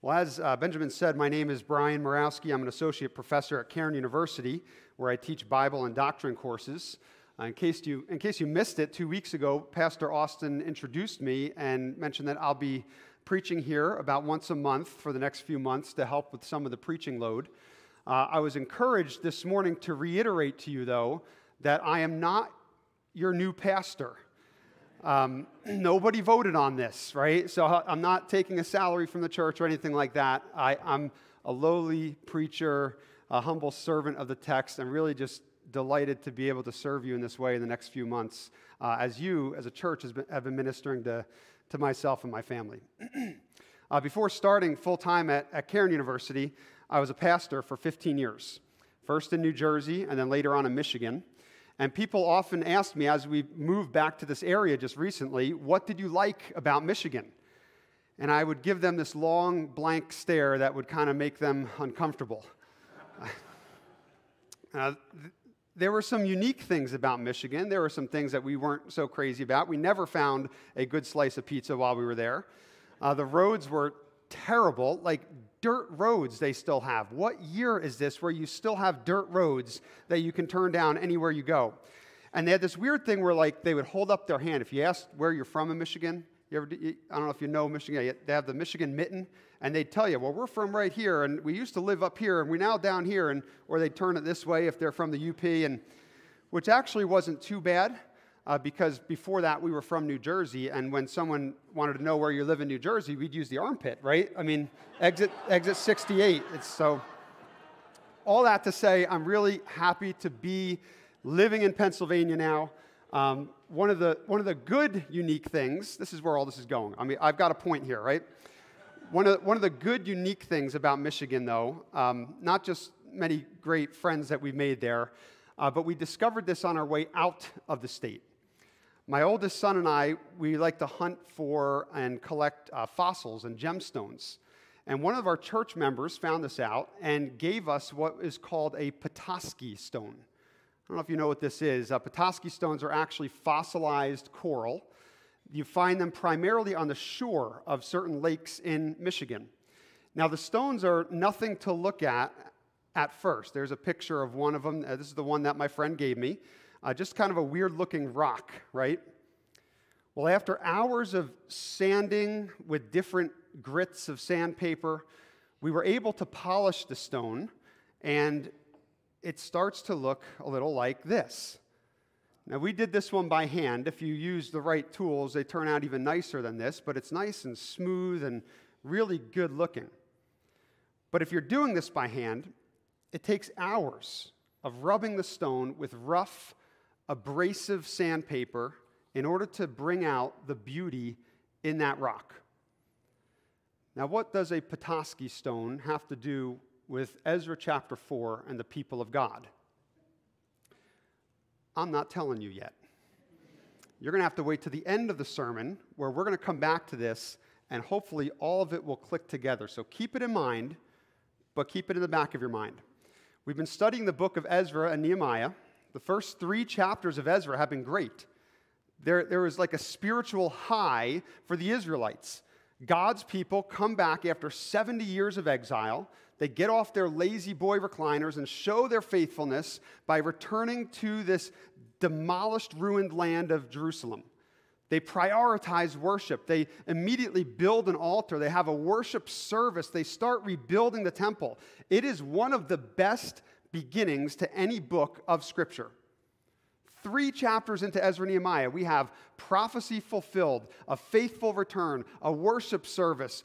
Well, as uh, Benjamin said, my name is Brian Morawski. I'm an associate professor at Cairn University, where I teach Bible and doctrine courses. Uh, in, case you, in case you missed it, two weeks ago, Pastor Austin introduced me and mentioned that I'll be preaching here about once a month for the next few months to help with some of the preaching load. Uh, I was encouraged this morning to reiterate to you, though, that I am not your new pastor. Um, nobody voted on this, right? So I'm not taking a salary from the church or anything like that. I, I'm a lowly preacher, a humble servant of the text. I'm really just delighted to be able to serve you in this way in the next few months uh, as you, as a church, been, have been ministering to, to myself and my family. uh, before starting full time at, at University, I was a pastor for 15 years, first in New Jersey and then later on in Michigan. And people often ask me as we moved back to this area just recently, what did you like about Michigan? And I would give them this long, blank stare that would kind of make them uncomfortable. uh, th- there were some unique things about Michigan. There were some things that we weren't so crazy about. We never found a good slice of pizza while we were there. Uh, the roads were terrible, like dirt roads they still have. What year is this where you still have dirt roads that you can turn down anywhere you go? And they had this weird thing where like they would hold up their hand. If you asked where you're from in Michigan, you ever, I don't know if you know Michigan, they have the Michigan mitten, and they'd tell you, well, we're from right here, and we used to live up here, and we're now down here, and, or they'd turn it this way if they're from the UP, and, which actually wasn't too bad uh, because before that we were from New Jersey, and when someone wanted to know where you live in New Jersey, we'd use the armpit, right? I mean, exit exit 68. It's so. All that to say, I'm really happy to be living in Pennsylvania now. Um, one of the one of the good unique things. This is where all this is going. I mean, I've got a point here, right? One of, one of the good, unique things about Michigan, though, um, not just many great friends that we've made there, uh, but we discovered this on our way out of the state. My oldest son and I, we like to hunt for and collect uh, fossils and gemstones. And one of our church members found this out and gave us what is called a Petoskey stone. I don't know if you know what this is. Uh, Petoskey stones are actually fossilized coral. You find them primarily on the shore of certain lakes in Michigan. Now, the stones are nothing to look at at first. There's a picture of one of them. Uh, this is the one that my friend gave me uh, just kind of a weird looking rock, right? Well, after hours of sanding with different grits of sandpaper, we were able to polish the stone, and it starts to look a little like this. Now, we did this one by hand. If you use the right tools, they turn out even nicer than this, but it's nice and smooth and really good looking. But if you're doing this by hand, it takes hours of rubbing the stone with rough, abrasive sandpaper in order to bring out the beauty in that rock. Now, what does a Petoskey stone have to do with Ezra chapter 4 and the people of God? I'm not telling you yet. You're going to have to wait to the end of the sermon where we're going to come back to this and hopefully all of it will click together. So keep it in mind, but keep it in the back of your mind. We've been studying the book of Ezra and Nehemiah. The first three chapters of Ezra have been great. There, there was like a spiritual high for the Israelites. God's people come back after 70 years of exile. They get off their La-Z-Boy recliners and show their faithfulness by returning to this demolished, ruined land of Jerusalem. They prioritize worship. They immediately build an altar. They have a worship service. They start rebuilding the temple. It is one of the best beginnings to any book of Scripture. Three chapters into Ezra Nehemiah, we have prophecy fulfilled, a faithful return, a worship service,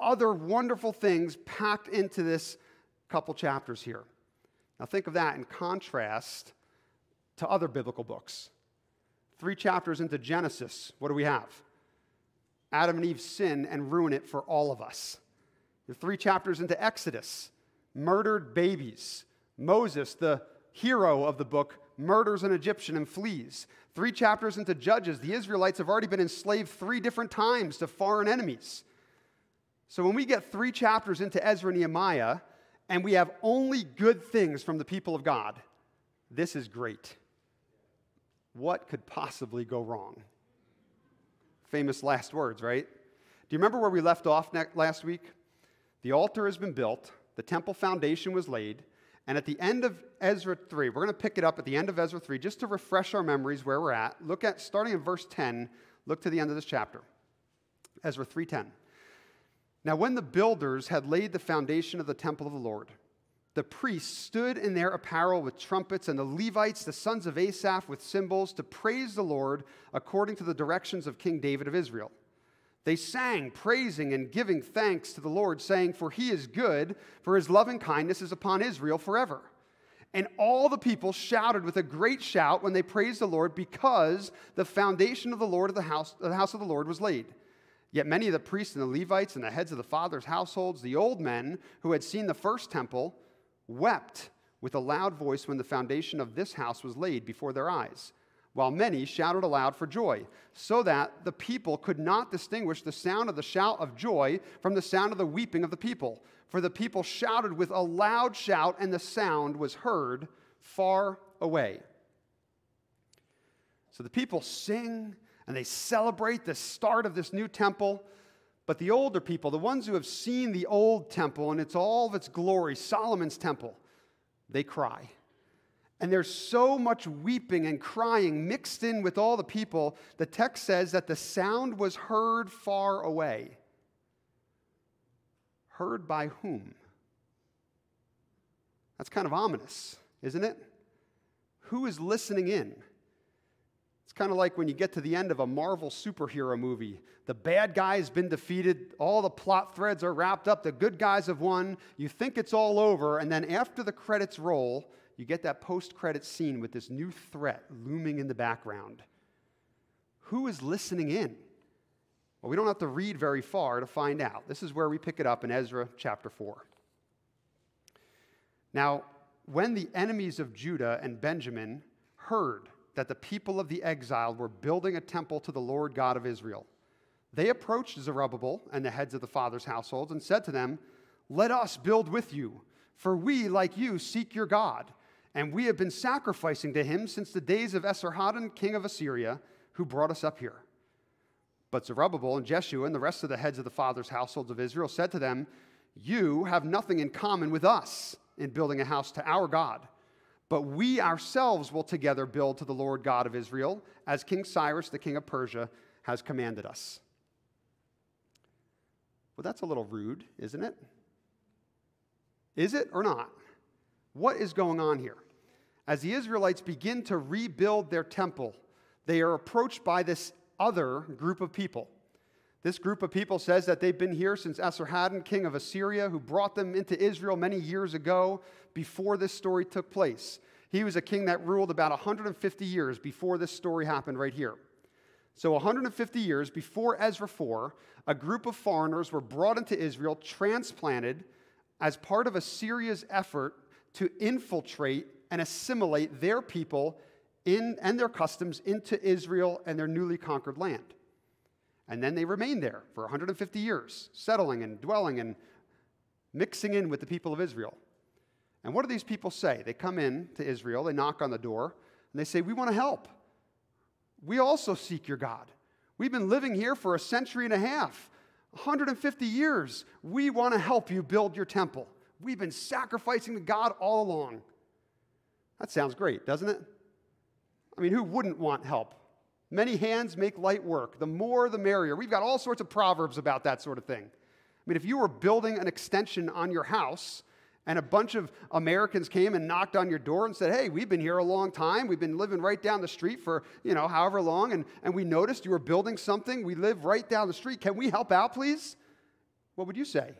other wonderful things packed into this couple chapters here. Now, think of that in contrast to other biblical books. Three chapters into Genesis, what do we have? Adam and Eve sin and ruin it for all of us. Three chapters into Exodus, murdered babies, Moses, the hero of the book, murders an Egyptian and flees. Three chapters into Judges, the Israelites have already been enslaved three different times to foreign enemies. So when we get three chapters into Ezra and Nehemiah, and we have only good things from the people of God, this is great. What could possibly go wrong? Famous last words, right? Do you remember where we left off last week? the altar has been built, the temple foundation was laid, and at the end of Ezra 3, we're going to pick it up at the end of Ezra 3 just to refresh our memories where we're at. Look at starting in verse 10, look to the end of this chapter. Ezra 3:10. Now when the builders had laid the foundation of the temple of the Lord, the priests stood in their apparel with trumpets, and the Levites, the sons of Asaph, with cymbals, to praise the Lord according to the directions of King David of Israel. They sang, praising and giving thanks to the Lord, saying, For he is good, for his loving kindness is upon Israel forever. And all the people shouted with a great shout when they praised the Lord, because the foundation of the Lord of the house, the house of the Lord was laid. Yet many of the priests and the Levites and the heads of the fathers' households, the old men who had seen the first temple, wept with a loud voice when the foundation of this house was laid before their eyes, while many shouted aloud for joy, so that the people could not distinguish the sound of the shout of joy from the sound of the weeping of the people. For the people shouted with a loud shout, and the sound was heard far away. So the people sing and they celebrate the start of this new temple. But the older people, the ones who have seen the old temple and it's all of its glory, Solomon's temple, they cry. And there's so much weeping and crying mixed in with all the people. The text says that the sound was heard far away. Heard by whom? That's kind of ominous, isn't it? Who is listening in? It's kind of like when you get to the end of a Marvel superhero movie. The bad guy has been defeated, all the plot threads are wrapped up, the good guys have won. You think it's all over, and then after the credits roll, you get that post credit scene with this new threat looming in the background. Who is listening in? Well, we don't have to read very far to find out. This is where we pick it up in Ezra chapter 4. Now, when the enemies of Judah and Benjamin heard that the people of the exile were building a temple to the Lord God of Israel. They approached Zerubbabel and the heads of the fathers' households and said to them, Let us build with you, for we, like you, seek your God, and we have been sacrificing to him since the days of Esarhaddon, king of Assyria, who brought us up here. But Zerubbabel and Jeshua and the rest of the heads of the fathers' households of Israel said to them, You have nothing in common with us in building a house to our God but we ourselves will together build to the Lord God of Israel, as King Cyrus, the king of Persia, has commanded us. Well, that's a little rude, isn't it? Is it or not? What is going on here? As the Israelites begin to rebuild their temple, they are approached by this other group of people. This group of people says that they've been here since Esarhaddon, king of Assyria, who brought them into Israel many years ago before this story took place. He was a king that ruled about 150 years before this story happened right here. So, 150 years before Ezra 4, a group of foreigners were brought into Israel, transplanted as part of Assyria's effort to infiltrate and assimilate their people in, and their customs into Israel and their newly conquered land. And then they remained there for 150 years, settling and dwelling and mixing in with the people of Israel. And what do these people say? They come in to Israel, they knock on the door, and they say, We want to help. We also seek your God. We've been living here for a century and a half, 150 years. We want to help you build your temple. We've been sacrificing to God all along. That sounds great, doesn't it? I mean, who wouldn't want help? Many hands make light work. The more, the merrier. We've got all sorts of proverbs about that sort of thing. I mean, if you were building an extension on your house and a bunch of Americans came and knocked on your door and said, Hey, we've been here a long time. We've been living right down the street for, you know, however long, and, and we noticed you were building something. We live right down the street. Can we help out, please? What would you say?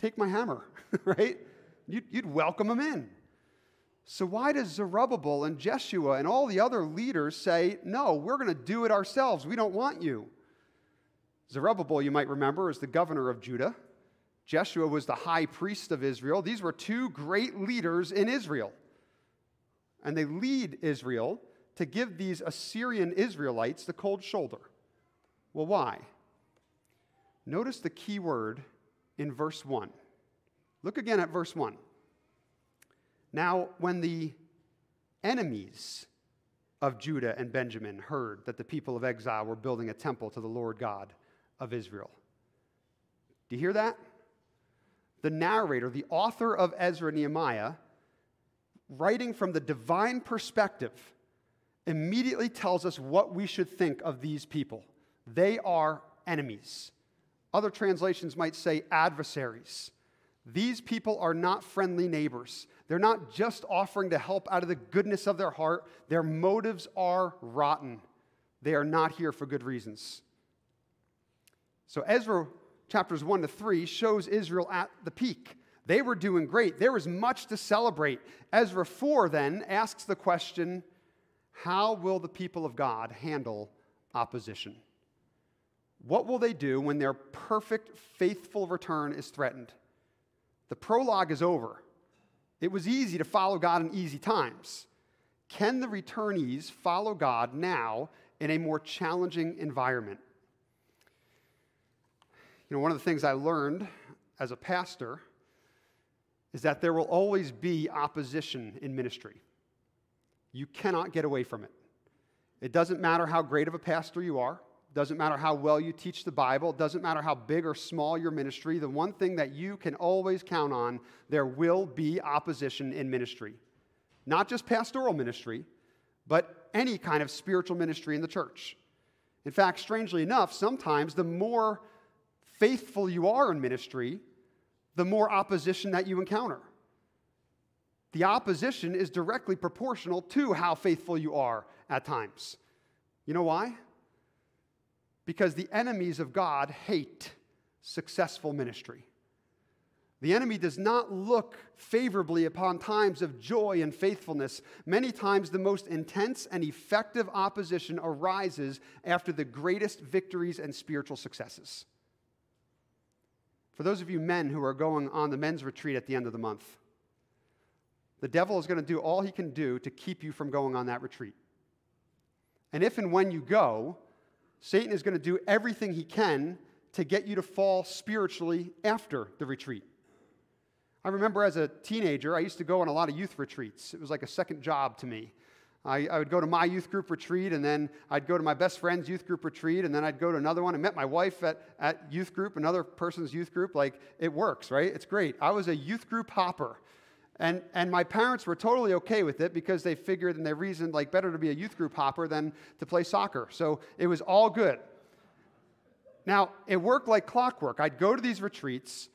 Take my hammer, right? You'd, you'd welcome them in. So, why does Zerubbabel and Jeshua and all the other leaders say, no, we're going to do it ourselves? We don't want you. Zerubbabel, you might remember, is the governor of Judah. Jeshua was the high priest of Israel. These were two great leaders in Israel. And they lead Israel to give these Assyrian Israelites the cold shoulder. Well, why? Notice the key word in verse 1. Look again at verse 1. Now, when the enemies of Judah and Benjamin heard that the people of exile were building a temple to the Lord God of Israel, do you hear that? the narrator, the author of Ezra Nehemiah, writing from the divine perspective, immediately tells us what we should think of these people. They are enemies. Other translations might say adversaries. These people are not friendly neighbors. They're not just offering to help out of the goodness of their heart, their motives are rotten. They are not here for good reasons. So, Ezra chapters 1 to 3 shows Israel at the peak. They were doing great. There was much to celebrate. Ezra 4 then asks the question how will the people of God handle opposition? What will they do when their perfect, faithful return is threatened? The prologue is over. It was easy to follow God in easy times. Can the returnees follow God now in a more challenging environment? You know, one of the things I learned as a pastor is that there will always be opposition in ministry. You cannot get away from it. It doesn't matter how great of a pastor you are, doesn't matter how well you teach the Bible, doesn't matter how big or small your ministry. The one thing that you can always count on, there will be opposition in ministry. Not just pastoral ministry, but any kind of spiritual ministry in the church. In fact, strangely enough, sometimes the more faithful you are in ministry, the more opposition that you encounter. The opposition is directly proportional to how faithful you are at times. You know why? Because the enemies of God hate successful ministry. The enemy does not look favorably upon times of joy and faithfulness. Many times, the most intense and effective opposition arises after the greatest victories and spiritual successes. For those of you men who are going on the men's retreat at the end of the month, the devil is going to do all he can do to keep you from going on that retreat. And if and when you go, Satan is going to do everything he can to get you to fall spiritually after the retreat. I remember as a teenager, I used to go on a lot of youth retreats. It was like a second job to me. I, I, would go to my youth group retreat, and then I'd go to my best friend's youth group retreat, and then I'd go to another one. I met my wife at, at youth group, another person's youth group. Like, it works, right? It's great. I was a youth group hopper. And, and my parents were totally okay with it because they figured and they reasoned like better to be a youth group hopper than to play soccer. So it was all good. Now, it worked like clockwork. I'd go to these retreats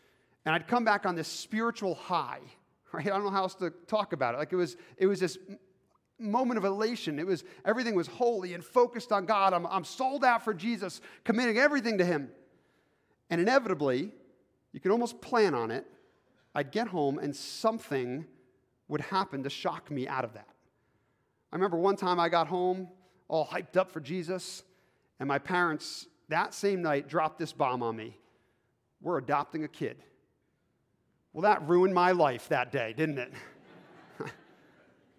and I'd come back on this spiritual high, right? I don't know how else to talk about it. Like it was, it was this moment of elation. It was everything was holy and focused on God. I'm, I'm sold out for Jesus, committing everything to Him. And inevitably, you can almost plan on it. I'd get home and something would happen to shock me out of that. I remember one time I got home all hyped up for Jesus, and my parents that same night dropped this bomb on me. We're adopting a kid. Well, that ruined my life that day, didn't it?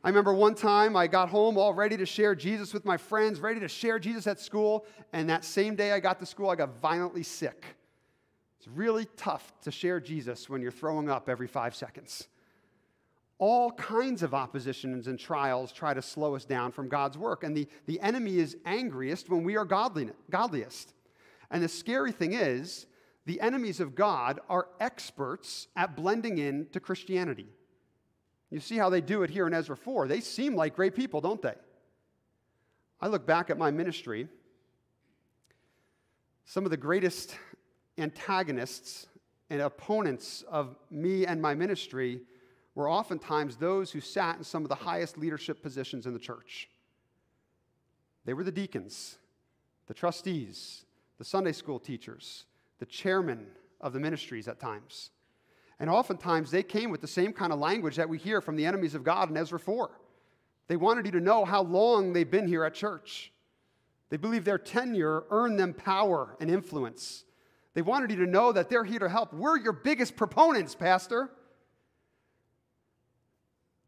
I remember one time I got home all ready to share Jesus with my friends, ready to share Jesus at school, and that same day I got to school, I got violently sick. It's really tough to share Jesus when you're throwing up every five seconds. All kinds of oppositions and trials try to slow us down from God's work, and the, the enemy is angriest when we are godly, godliest. And the scary thing is, the enemies of God are experts at blending in to Christianity. You see how they do it here in Ezra 4. They seem like great people, don't they? I look back at my ministry. Some of the greatest antagonists and opponents of me and my ministry were oftentimes those who sat in some of the highest leadership positions in the church. They were the deacons, the trustees, the Sunday school teachers, the chairman of the ministries at times. And oftentimes they came with the same kind of language that we hear from the enemies of God in Ezra 4. They wanted you to know how long they've been here at church. They believe their tenure earned them power and influence. They wanted you to know that they're here to help. We're your biggest proponents, Pastor.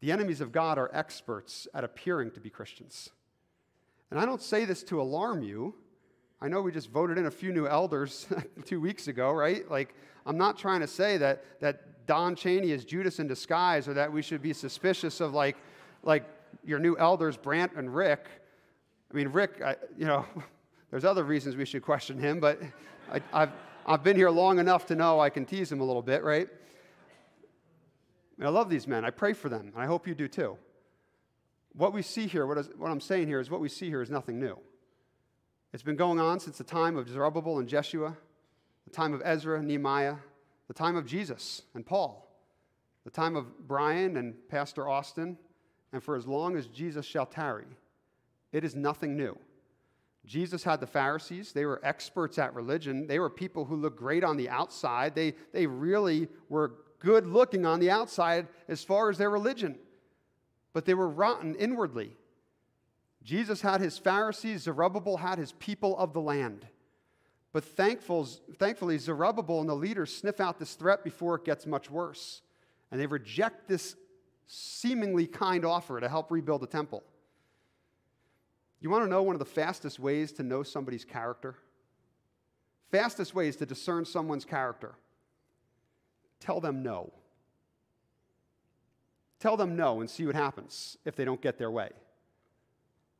The enemies of God are experts at appearing to be Christians. And I don't say this to alarm you. I know we just voted in a few new elders two weeks ago, right? Like, I'm not trying to say that, that Don Cheney is Judas in disguise or that we should be suspicious of like, like your new elders, Brant and Rick. I mean, Rick, I, you know, there's other reasons we should question him, but I, I've, I've been here long enough to know I can tease him a little bit, right? And I love these men. I pray for them, and I hope you do too. What we see here, what, is, what I'm saying here, is what we see here is nothing new. It's been going on since the time of Zerubbabel and Jeshua, the time of Ezra, Nehemiah, the time of Jesus and Paul, the time of Brian and Pastor Austin, and for as long as Jesus shall tarry. It is nothing new. Jesus had the Pharisees. They were experts at religion. They were people who looked great on the outside. They, they really were good looking on the outside as far as their religion, but they were rotten inwardly. Jesus had his Pharisees, Zerubbabel had his people of the land. But thankfully, Zerubbabel and the leaders sniff out this threat before it gets much worse. And they reject this seemingly kind offer to help rebuild the temple. You want to know one of the fastest ways to know somebody's character? Fastest ways to discern someone's character. Tell them no. Tell them no and see what happens if they don't get their way.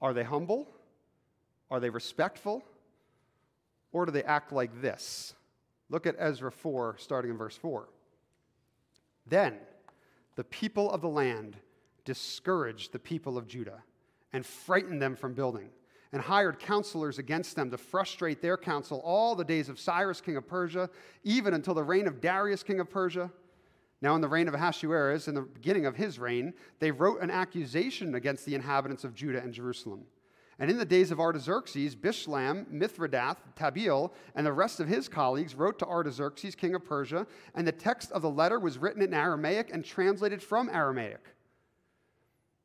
Are they humble? Are they respectful? Or do they act like this? Look at Ezra 4, starting in verse 4. Then the people of the land discouraged the people of Judah and frightened them from building, and hired counselors against them to frustrate their counsel all the days of Cyrus, king of Persia, even until the reign of Darius, king of Persia. Now, in the reign of Ahasuerus, in the beginning of his reign, they wrote an accusation against the inhabitants of Judah and Jerusalem. And in the days of Artaxerxes, Bishlam, Mithredath, Tabeel, and the rest of his colleagues wrote to Artaxerxes, king of Persia, and the text of the letter was written in Aramaic and translated from Aramaic.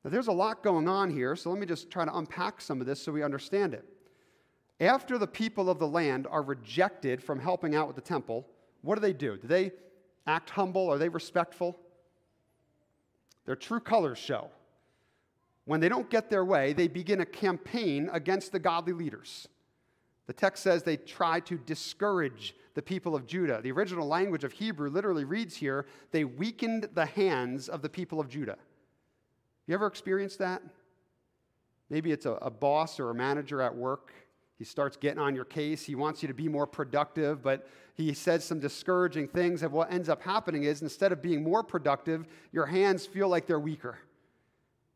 Now, there's a lot going on here, so let me just try to unpack some of this so we understand it. After the people of the land are rejected from helping out with the temple, what do they do? Do they act humble? Are they respectful? Their true colors show. When they don't get their way, they begin a campaign against the godly leaders. The text says they try to discourage the people of Judah. The original language of Hebrew literally reads here they weakened the hands of the people of Judah. You ever experienced that? Maybe it's a, a, boss or a manager at work. He starts getting on your case. He wants you to be more productive, but he says some discouraging things. And what ends up happening is instead of being more productive, your hands feel like they're weaker.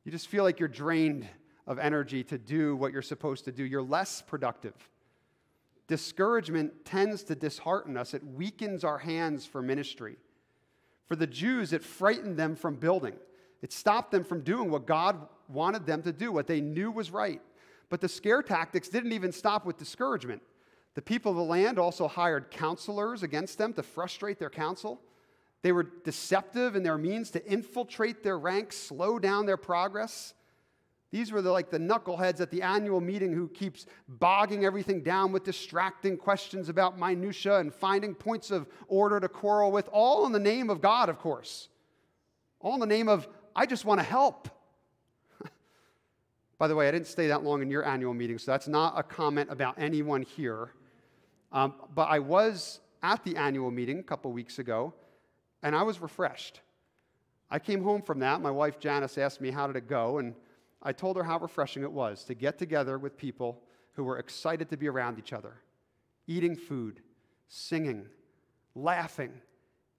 You just feel like you're drained of energy to do what you're supposed to do. You're less productive. Discouragement tends to dishearten us, it weakens our hands for ministry. For the Jews, it frightened them from building. It stopped them from doing what God wanted them to do, what they knew was right. But the scare tactics didn't even stop with discouragement. The people of the land also hired counselors against them to frustrate their counsel. They were deceptive in their means to infiltrate their ranks, slow down their progress. These were the, like the knuckleheads at the annual meeting who keeps bogging everything down with distracting questions about minutia and finding points of order to quarrel with, all in the name of God, of course. All in the name of I just want to help. By the way, I didn't stay that long in your annual meeting, so that's not a comment about anyone here. Um, but I was at the annual meeting a couple weeks ago, and I was refreshed. I came home from that. My wife Janice asked me, How did it go? And I told her how refreshing it was to get together with people who were excited to be around each other, eating food, singing, laughing,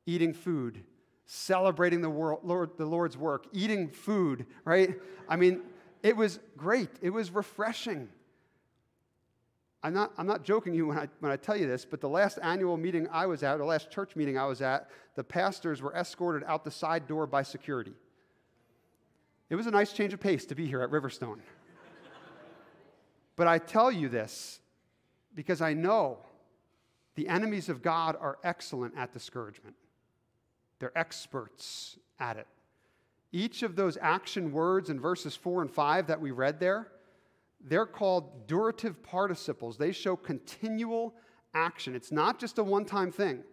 eating food, celebrating the, world, Lord, the Lord's work, eating food, right? I mean, it was great. It was refreshing. I'm not, I'm not joking you when I, when I tell you this, but the last annual meeting I was at, the last church meeting I was at, the pastors were escorted out the side door by security. It was a nice change of pace to be here at Riverstone. but I tell you this because I know the enemies of God are excellent at discouragement. They're experts at it. Each of those action words in verses 4 and 5 that we read there, they're called durative participles. They show continual action. It's not just a one time thing.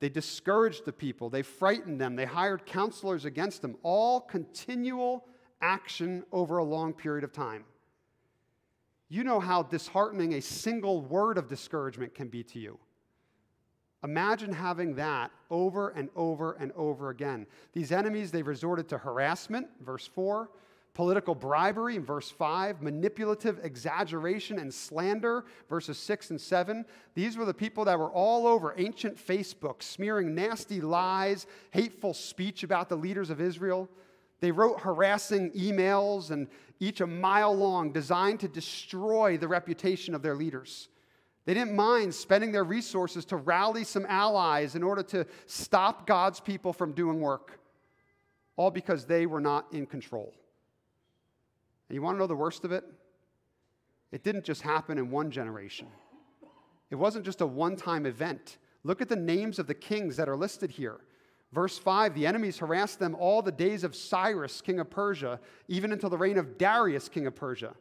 They discouraged the people, they frightened them, they hired counselors against them. All continual action over a long period of time. You know how disheartening a single word of discouragement can be to you. Imagine having that over and over and over again. These enemies, they resorted to harassment, verse 4, political bribery verse 5, manipulative exaggeration and slander, verses 6 and 7. These were the people that were all over ancient Facebook, smearing nasty lies, hateful speech about the leaders of Israel. They wrote harassing emails, and each a mile long, designed to destroy the reputation of their leaders. They didn't mind spending their resources to rally some allies in order to stop God's people from doing work, all because they were not in control. And you want to know the worst of it? It didn't just happen in one generation, it wasn't just a one time event. Look at the names of the kings that are listed here. Verse 5 the enemies harassed them all the days of Cyrus, king of Persia, even until the reign of Darius, king of Persia.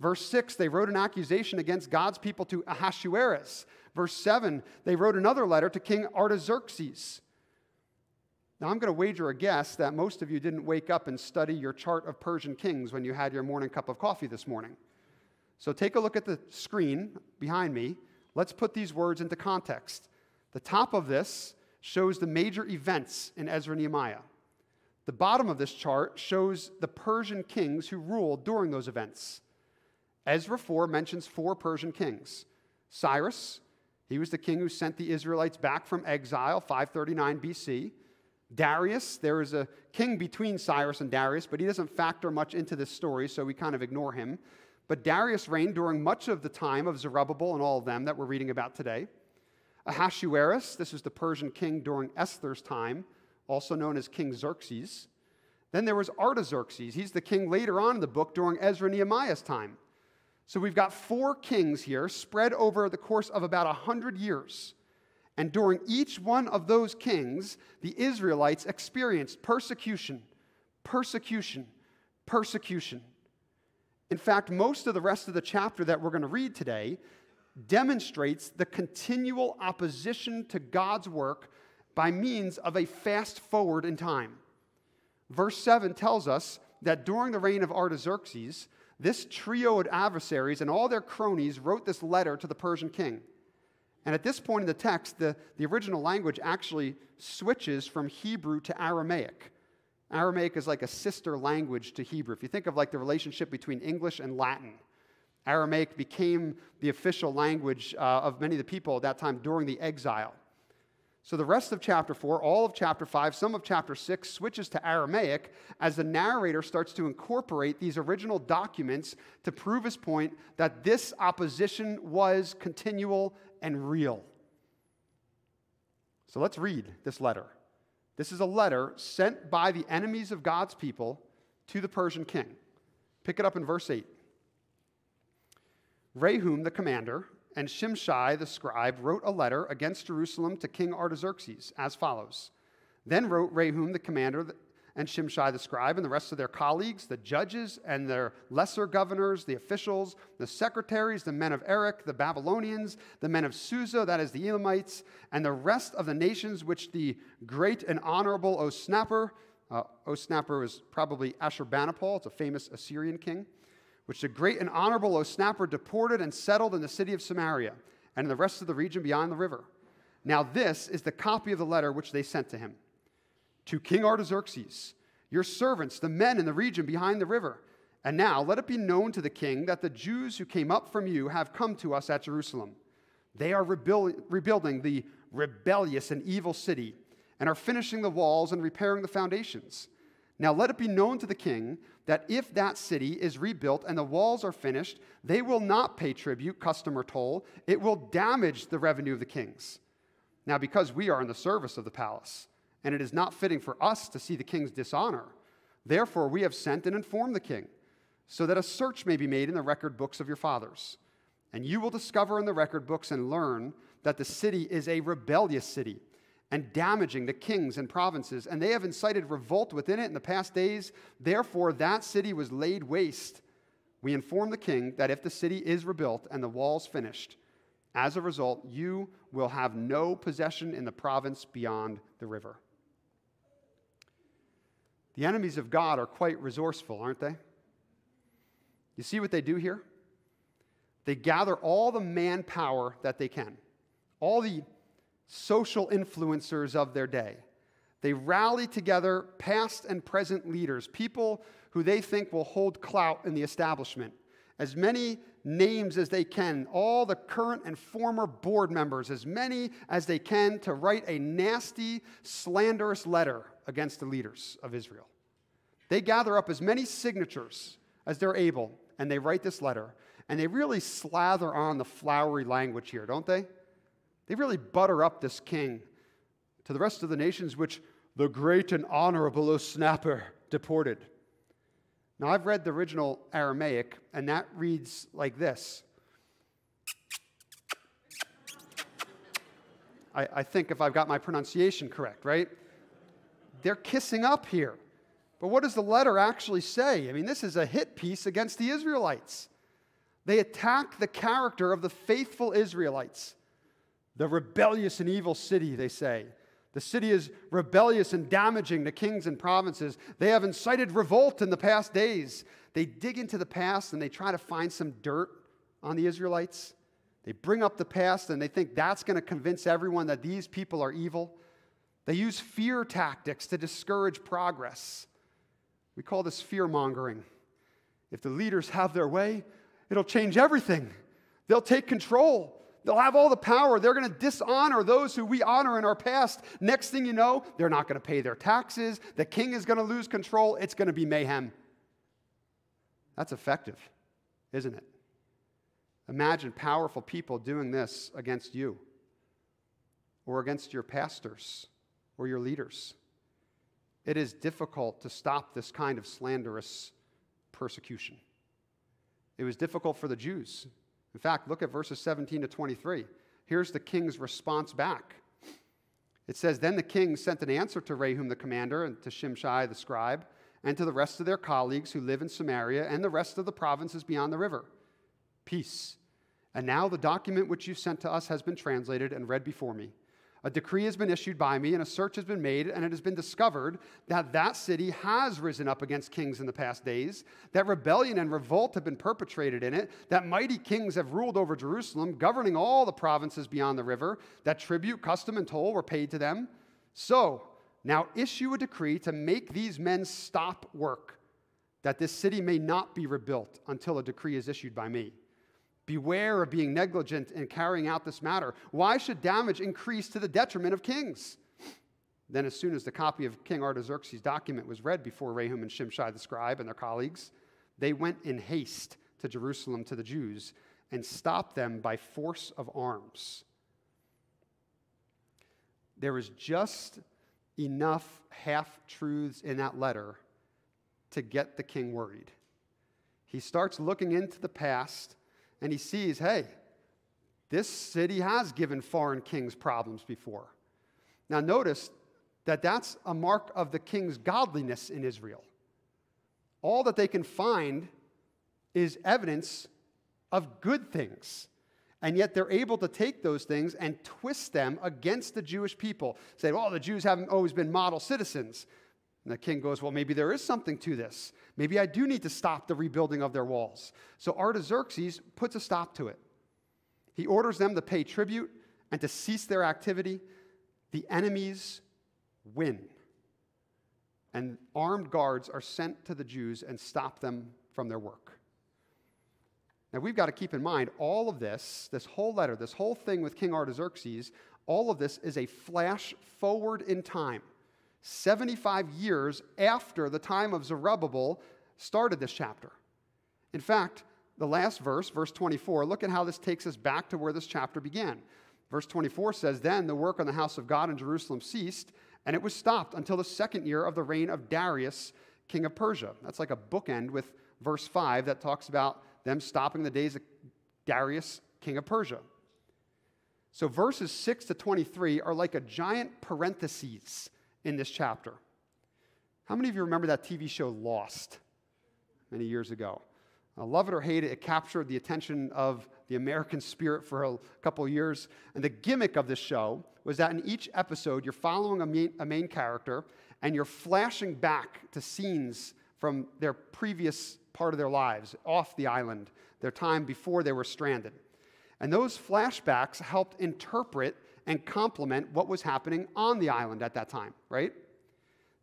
Verse 6, they wrote an accusation against God's people to Ahasuerus. Verse 7, they wrote another letter to King Artaxerxes. Now, I'm going to wager a guess that most of you didn't wake up and study your chart of Persian kings when you had your morning cup of coffee this morning. So take a look at the screen behind me. Let's put these words into context. The top of this shows the major events in Ezra Nehemiah. The bottom of this chart shows the Persian kings who ruled during those events. Ezra 4 mentions four Persian kings Cyrus, he was the king who sent the Israelites back from exile, 539 BC. Darius, there is a king between Cyrus and Darius, but he doesn't factor much into this story, so we kind of ignore him. But Darius reigned during much of the time of Zerubbabel and all of them that we're reading about today. Ahasuerus, this is the Persian king during Esther's time, also known as King Xerxes. Then there was Artaxerxes. He's the king later on in the book during Ezra Nehemiah's time. So we've got four kings here spread over the course of about 100 years. And during each one of those kings, the Israelites experienced persecution, persecution, persecution. In fact, most of the rest of the chapter that we're going to read today demonstrates the continual opposition to God's work by means of a fast forward in time. Verse 7 tells us that during the reign of Artaxerxes, this trio of adversaries and all their cronies wrote this letter to the Persian king. And at this point in the text, the, the original language actually switches from Hebrew to Aramaic. Aramaic is like a sister language to Hebrew. If you think of like the relationship between English and Latin, Aramaic became the official language uh, of many of the people at that time during the exile. So the rest of chapter 4, all of chapter 5, some of chapter 6 switches to Aramaic as the narrator starts to incorporate these original documents to prove his point that this opposition was continual and real. So let's read this letter. This is a letter sent by the enemies of God's people to the Persian king. Pick it up in verse 8. Rehum, the commander, and Shimshai the scribe wrote a letter against Jerusalem to King Artaxerxes as follows. Then wrote Rehum the commander and Shimshai the scribe and the rest of their colleagues, the judges and their lesser governors, the officials, the secretaries, the men of Erech, the Babylonians, the men of Susa, that is the Elamites, and the rest of the nations which the great and honorable Osnapper, uh, Osnapper was probably Ashurbanipal, it's a famous Assyrian king, which the great and honorable Osnapper deported and settled in the city of Samaria and in the rest of the region beyond the river. Now, this is the copy of the letter which they sent to him to King Artaxerxes, your servants, the men in the region behind the river. And now let it be known to the king that the Jews who came up from you have come to us at Jerusalem. They are rebuild, rebuilding the rebellious and evil city and are finishing the walls and repairing the foundations. Now let it be known to the king that if that city is rebuilt and the walls are finished, they will not pay tribute, custom, or toll. It will damage the revenue of the kings. Now, because we are in the service of the palace, and it is not fitting for us to see the king's dishonor, therefore we have sent and informed the king, so that a search may be made in the record books of your fathers. And you will discover in the record books and learn that the city is a rebellious city and damaging the kings and provinces, and they have incited revolt within it in the past days. Therefore, that city was laid waste. We inform the king that if the city is rebuilt and the walls finished, as a result, you will have no possession in the province beyond the river. The enemies of God are quite resourceful, aren't they? You see what they do here? They gather all the manpower that they can, all the social influencers of their day. They rally together past and present leaders, people who they think will hold clout in the establishment. As many names as they can, all the current and former board members, as many as they can, to write a nasty, slanderous letter against the leaders of Israel. They gather up as many signatures as they're able, and they write this letter. And they really slather on the flowery language here, don't they? They really butter up this king to the rest of the nations which the great and honorable Osnapper deported. Now, I've read the original Aramaic, and that reads like this. I, I, think if I've got my pronunciation correct, right? They're kissing up here. But what does the letter actually say? I mean, this is a hit piece against the Israelites. They attack the character of the faithful Israelites. The rebellious and evil city, they say. The city is rebellious and damaging to kings and provinces. They have incited revolt in the past days. They dig into the past and they try to find some dirt on the Israelites. They bring up the past and they think that's going to convince everyone that these people are evil. They use fear tactics to discourage progress. We call this fear mongering. If the leaders have their way, it'll change everything. They'll take control. They'll have all the power. They're going to dishonor those who we honor in our past. Next thing you know, they're not going to pay their taxes. The king is going to lose control. It's going to be mayhem. That's effective, isn't it? Imagine powerful people doing this against you or against your pastors or your leaders. It is difficult to stop this kind of slanderous persecution. It was difficult for the Jews. In fact, look at verses 17 to 23. Here's the king's response back. It says, Then the king sent an answer to Rehum the commander and to Shimshai the scribe and to the rest of their colleagues who live in Samaria and the rest of the provinces beyond the river. Peace. And now the document which you sent to us has been translated and read before me. A decree has been issued by me, and a search has been made, and it has been discovered that that city has risen up against kings in the past days, that rebellion and revolt have been perpetrated in it, that mighty kings have ruled over Jerusalem, governing all the provinces beyond the river, that tribute, custom, and toll were paid to them. So, now issue a decree to make these men stop work, that this city may not be rebuilt until a decree is issued by me. Beware of being negligent in carrying out this matter. Why should damage increase to the detriment of kings? Then, as soon as the copy of King Artaxerxes' document was read before Rehum and Shimshai the scribe and their colleagues, they went in haste to Jerusalem to the Jews and stopped them by force of arms. There was just enough half truths in that letter to get the king worried. He starts looking into the past and he sees, hey, this city has given foreign kings problems before. Now, notice that that's a mark of the king's godliness in Israel. All that they can find is evidence of good things. And yet they're able to take those things and twist them against the Jewish people. Say, well, the Jews haven't always been model citizens. And the king goes, Well, maybe there is something to this. Maybe I do need to stop the rebuilding of their walls. So Artaxerxes puts a stop to it. He orders them to pay tribute and to cease their activity. The enemies win. And armed guards are sent to the Jews and stop them from their work. Now, we've got to keep in mind all of this, this whole letter, this whole thing with King Artaxerxes, all of this is a flash forward in time. 75 years after the time of Zerubbabel started this chapter. In fact, the last verse, verse 24, look at how this takes us back to where this chapter began. Verse 24 says, Then the work on the house of God in Jerusalem ceased, and it was stopped until the second year of the reign of Darius, king of Persia. That's like a bookend with verse 5 that talks about them stopping the days of Darius, king of Persia. So verses 6 to 23 are like a giant parenthesis in this chapter. How many of you remember that TV show Lost many years ago? Uh, love it or hate it, it captured the attention of the American spirit for a couple years. And the gimmick of this show was that in each episode, you're following a main, a main character and you're flashing back to scenes from their previous part of their lives off the island, their time before they were stranded. And those flashbacks helped interpret and complement what was happening on the island at that time, right?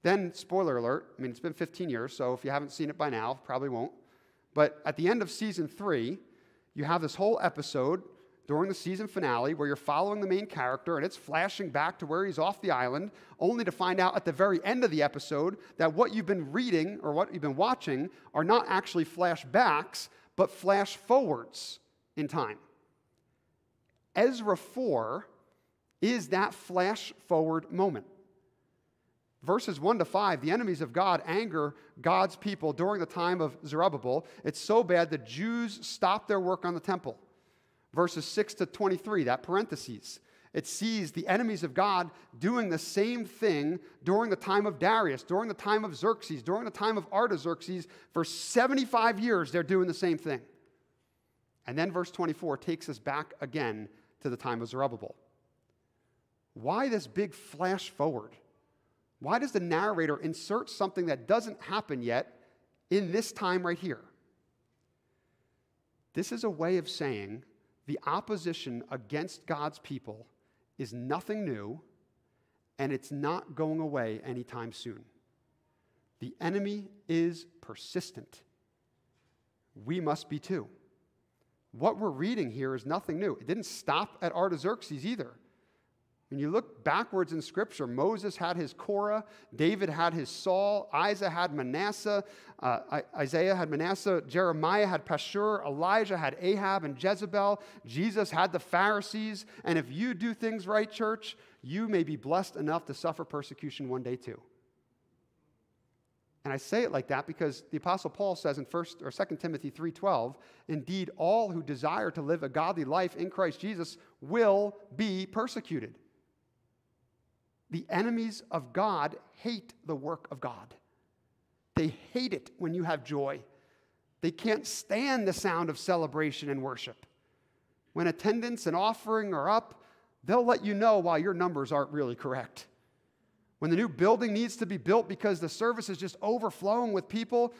Then, spoiler alert, I mean, it's been 15 years, so if you haven't seen it by now, probably won't. But at the end of season three, you have this whole episode during the season finale where you're following the main character and it's flashing back to where he's off the island, only to find out at the very end of the episode that what you've been reading or what you've been watching are not actually flashbacks, but flash forwards in time. Ezra 4 is that flash forward moment verses 1 to 5, the enemies of God anger God's people during the time of Zerubbabel. It's so bad the Jews stop their work on the temple. Verses 6 to 23, that parentheses, it sees the enemies of God doing the same thing during the time of Darius, during the time of Xerxes, during the time of Artaxerxes. For 75 years, they're doing the same thing. And then verse 24 takes us back again to the time of Zerubbabel. Why this big flash forward? Why does the narrator insert something that doesn't happen yet in this time right here? This is a way of saying the opposition against God's people is nothing new and it's not going away anytime soon. The enemy is persistent. We must be too. What we're reading here is nothing new. It didn't stop at Artaxerxes either. When you look backwards in Scripture, Moses had his Korah, David had his Saul, Isaiah had Manasseh, uh, Isaiah had Manasseh, Jeremiah had Pashur, Elijah had Ahab and Jezebel, Jesus had the Pharisees. And if you do things right, church, you may be blessed enough to suffer persecution one day too. And I say it like that because the apostle Paul says in 1st or 2nd Timothy 3:12, indeed all who desire to live a godly life in Christ Jesus will be persecuted. The enemies of God hate the work of God. They hate it when you have joy. They can't stand the sound of celebration and worship. When attendance and offering are up, they'll let you know why your numbers aren't really correct. When the new building needs to be built because the service is just overflowing with people,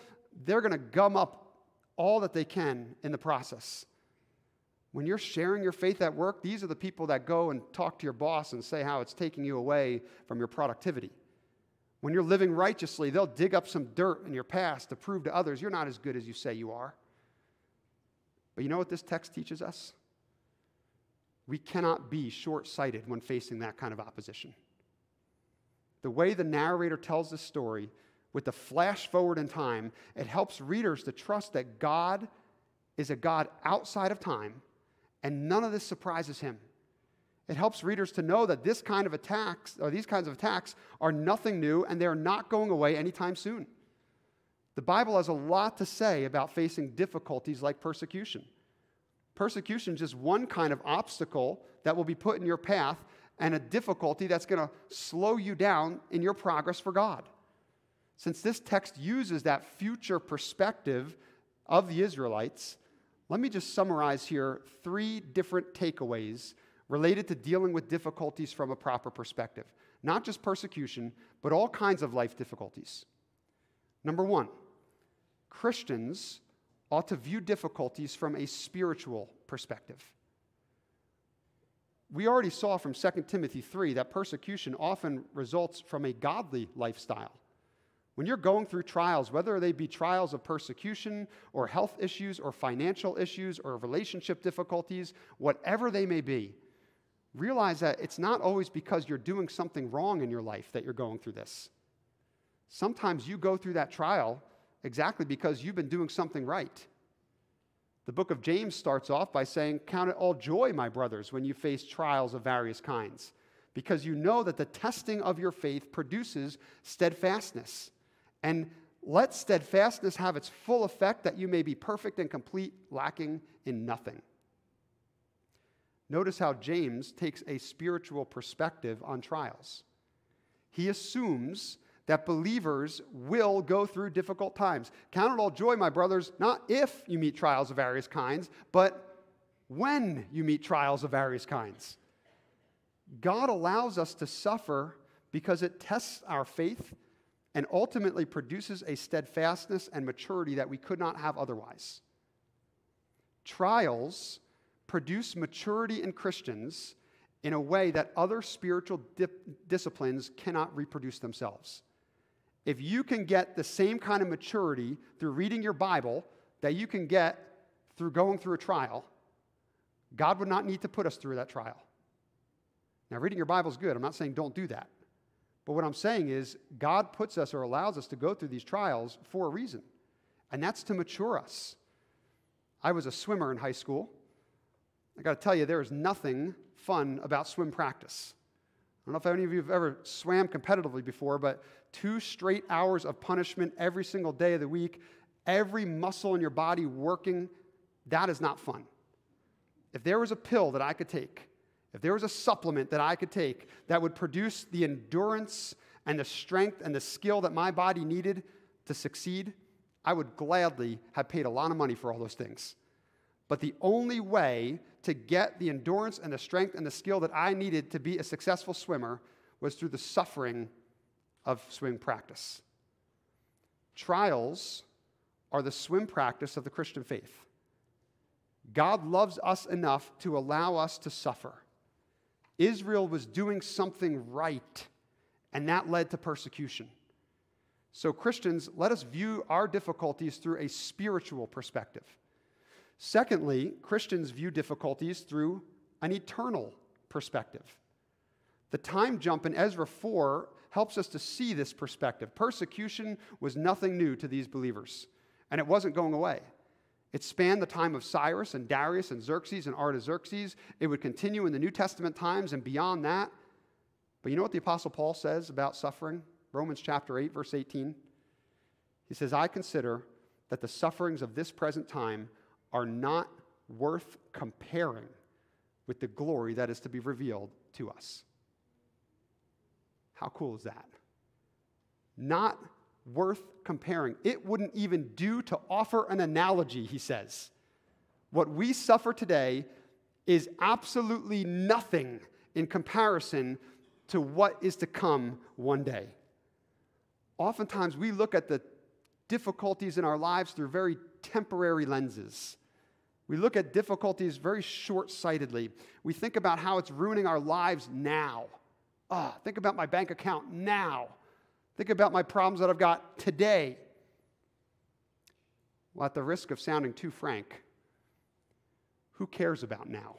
they're going to gum up all that they can in the process. When you're sharing your faith at work, these are the people that go and talk to your boss and say how it's taking you away from your productivity. When you're living righteously, they'll dig up some dirt in your past to prove to others you're not as good as you say you are. But you know what this text teaches us? We cannot be short sighted when facing that kind of opposition. The way the narrator tells the story, with the flash forward in time, it helps readers to trust that God is a God outside of time and none of this surprises him. It helps readers to know that this kind of attacks, or these kinds of attacks, are nothing new and they're not going away anytime soon. The Bible has a lot to say about facing difficulties like persecution. Persecution is just one kind of obstacle that will be put in your path and a difficulty that's going to slow you down in your progress for God. Since this text uses that future perspective of the Israelites, let me just summarize here three different takeaways related to dealing with difficulties from a proper perspective. Not just persecution, but all kinds of life difficulties. Number one, Christians ought to view difficulties from a spiritual perspective. We already saw from 2 Timothy 3 that persecution often results from a godly lifestyle. When you're going through trials, whether they be trials of persecution or health issues or financial issues or relationship difficulties, whatever they may be, realize that it's not always because you're doing something wrong in your life that you're going through this. Sometimes you go through that trial exactly because you've been doing something right. The book of James starts off by saying, Count it all joy, my brothers, when you face trials of various kinds, because you know that the testing of your faith produces steadfastness. And let steadfastness have its full effect that you may be perfect and complete, lacking in nothing. Notice how James takes a spiritual perspective on trials. He assumes that believers will go through difficult times. Count it all joy, my brothers, not if you meet trials of various kinds, but when you meet trials of various kinds. God allows us to suffer because it tests our faith and ultimately produces a steadfastness and maturity that we could not have otherwise. Trials produce maturity in Christians in a way that other spiritual dip- disciplines cannot reproduce themselves. if you can get the same kind of maturity through reading your Bible that you can get through going through a trial, God would not need to put us through that trial. Now, reading your Bible is good. I'm not saying don't do that. But what I'm saying is, God puts us or allows us to go through these trials for a reason, and that's to mature us. I was a swimmer in high school. I got to tell you, there is nothing fun about swim practice. I don't know if any of you have ever swam competitively before, but two straight hours of punishment every single day of the week, every muscle in your body working, that is not fun. If there was a pill that I could take if there was a supplement that I could take that would produce the endurance and the strength and the skill that my body needed to succeed, I would gladly have paid a lot of money for all those things. But the only way to get the endurance and the strength and the skill that I needed to be a successful swimmer was through the suffering of swim practice. Trials are the swim practice of the Christian faith. God loves us enough to allow us to suffer. Israel was doing something right, and that led to persecution. So, Christians, let us view our difficulties through a spiritual perspective. Secondly, Christians view difficulties through an eternal perspective. The time jump in Ezra 4 helps us to see this perspective. Persecution was nothing new to these believers, and it wasn't going away. It spanned the time of Cyrus and Darius and Xerxes and Artaxerxes. It would continue in the New Testament times and beyond that. But you know what the Apostle Paul says about suffering? Romans chapter 8, verse 18. He says, I consider that the sufferings of this present time are not worth comparing with the glory that is to be revealed to us. How cool is that? Not worth comparing. It wouldn't even do to offer an analogy, he says. What we suffer today is absolutely nothing in comparison to what is to come one day. Oftentimes, we look at the difficulties in our lives through very temporary lenses. We look at difficulties very short sightedly. We think about how it's ruining our lives now. Ah, oh, think about my bank account now. Think about my problems that I've got today. Well, at the risk of sounding too frank, who cares about now?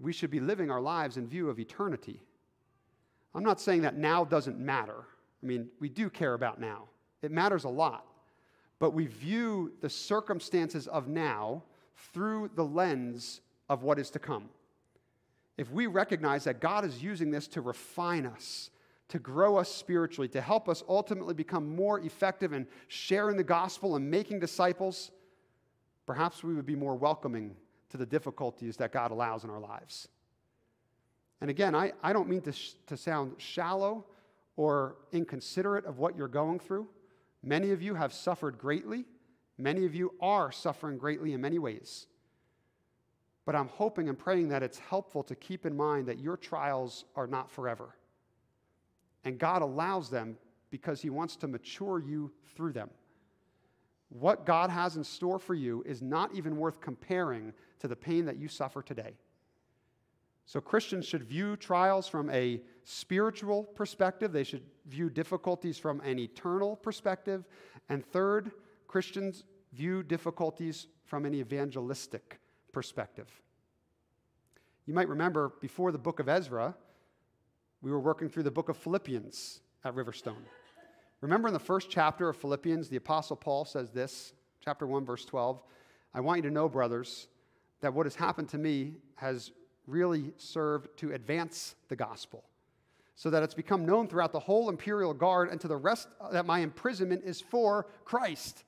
We should be living our lives in view of eternity. I'm not saying that now doesn't matter. I mean, we do care about now, it matters a lot. But we view the circumstances of now through the lens of what is to come. If we recognize that God is using this to refine us, to grow us spiritually, to help us ultimately become more effective in sharing the gospel and making disciples, perhaps we would be more welcoming to the difficulties that God allows in our lives. And again, I, I don't mean to, sh- to sound shallow or inconsiderate of what you're going through. Many of you have suffered greatly. Many of you are suffering greatly in many ways. But I'm hoping and praying that it's helpful to keep in mind that your trials are not forever. And God allows them because He wants to mature you through them. What God has in store for you is not even worth comparing to the pain that you suffer today. So, Christians should view trials from a spiritual perspective. They should view difficulties from an eternal perspective. And third, Christians view difficulties from an evangelistic perspective. You might remember before the book of Ezra, we were working through the book of Philippians at Riverstone. Remember in the first chapter of Philippians, the Apostle Paul says this, chapter 1, verse 12 I want you to know, brothers, that what has happened to me has really served to advance the gospel, so that it's become known throughout the whole imperial guard and to the rest uh, that my imprisonment is for Christ.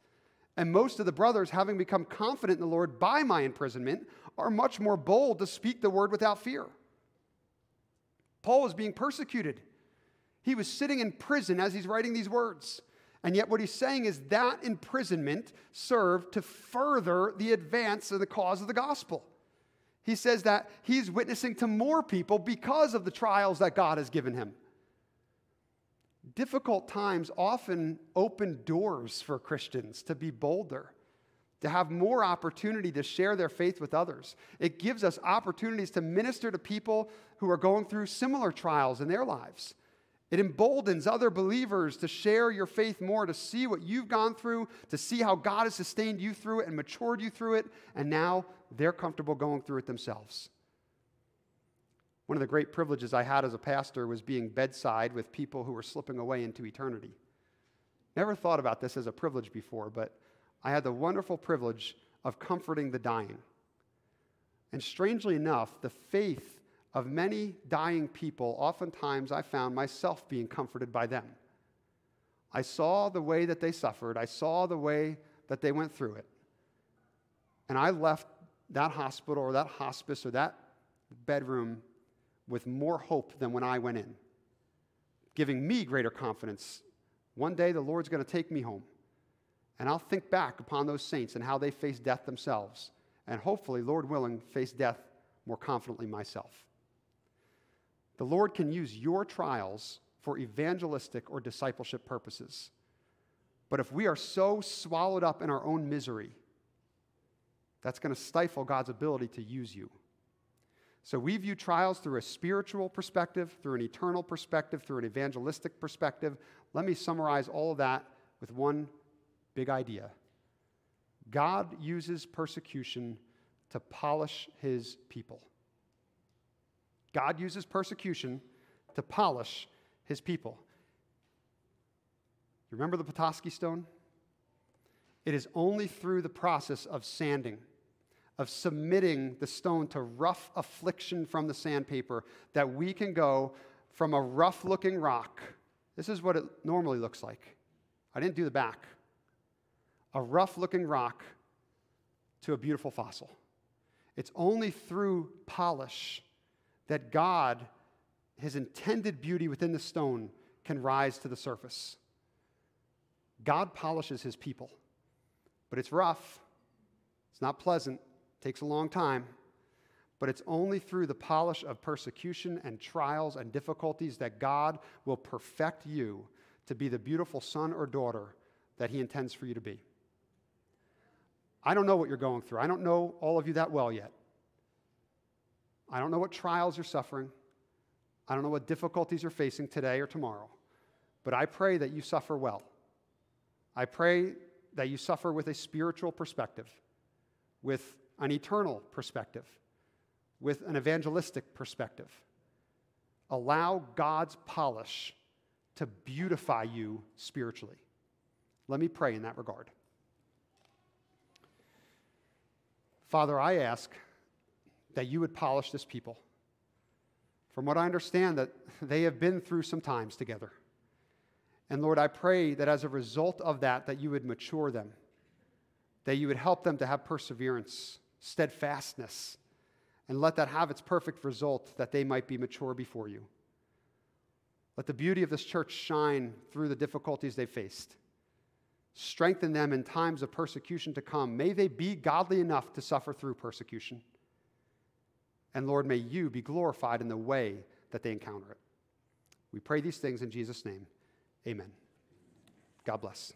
And most of the brothers, having become confident in the Lord by my imprisonment, are much more bold to speak the word without fear. Paul was being persecuted. He was sitting in prison as he's writing these words. And yet, what he's saying is that imprisonment served to further the advance of the cause of the gospel. He says that he's witnessing to more people because of the trials that God has given him. Difficult times often open doors for Christians to be bolder, to have more opportunity to share their faith with others. It gives us opportunities to minister to people who are going through similar trials in their lives. It emboldens other believers to share your faith more, to see what you've gone through, to see how God has sustained you through it and matured you through it, and now they're comfortable going through it themselves. One of the great privileges I had as a pastor was being bedside with people who were slipping away into eternity. Never thought about this as a privilege before, but I had the wonderful privilege of comforting the dying. And strangely enough, the faith of many dying people, oftentimes I found myself being comforted by them. I saw the way that they suffered, I saw the way that they went through it. And I left that hospital or that hospice or that bedroom with more hope than when I went in, giving me greater confidence. One day the Lord's going to take me home. And I'll think back upon those saints and how they faced death themselves. And hopefully, Lord willing, face death more confidently myself. The Lord can use your trials for evangelistic or discipleship purposes. But if we are so swallowed up in our own misery, that's going to stifle God's ability to use you. So we view trials through a spiritual perspective, through an eternal perspective, through an evangelistic perspective. Let me summarize all of that with one big idea God uses persecution to polish his people. God uses persecution to polish his people. You remember the Petoskey stone? It is only through the process of sanding, of submitting the stone to rough affliction from the sandpaper, that we can go from a rough looking rock. This is what it normally looks like. I didn't do the back. A rough looking rock to a beautiful fossil. It's only through polish that God, his intended beauty within the stone, can rise to the surface. God polishes his people, but it's rough, it's not pleasant, it takes a long time. But it's only through the polish of persecution and trials and difficulties that God will perfect you to be the beautiful son or daughter that he intends for you to be. I don't know what you're going through. I don't know all of you that well yet. I don't know what trials you're suffering. I don't know what difficulties you're facing today or tomorrow. But I pray that you suffer well. I pray that you suffer with a spiritual perspective, with an eternal perspective, with an evangelistic perspective. Allow God's polish to beautify you spiritually. Let me pray in that regard. Father, I ask that you would polish this people. From what I understand, that they have been through some times together. And Lord, I pray that as a result of that, that you would mature them, that you would help them to have perseverance, steadfastness, and let that have its perfect result that they might be mature before you. Let the beauty of this church shine through the difficulties they faced. Strengthen them in times of persecution to come. May they be godly enough to suffer through persecution. And Lord, may you be glorified in the way that they encounter it. We pray these things in Jesus' name. Amen. God bless.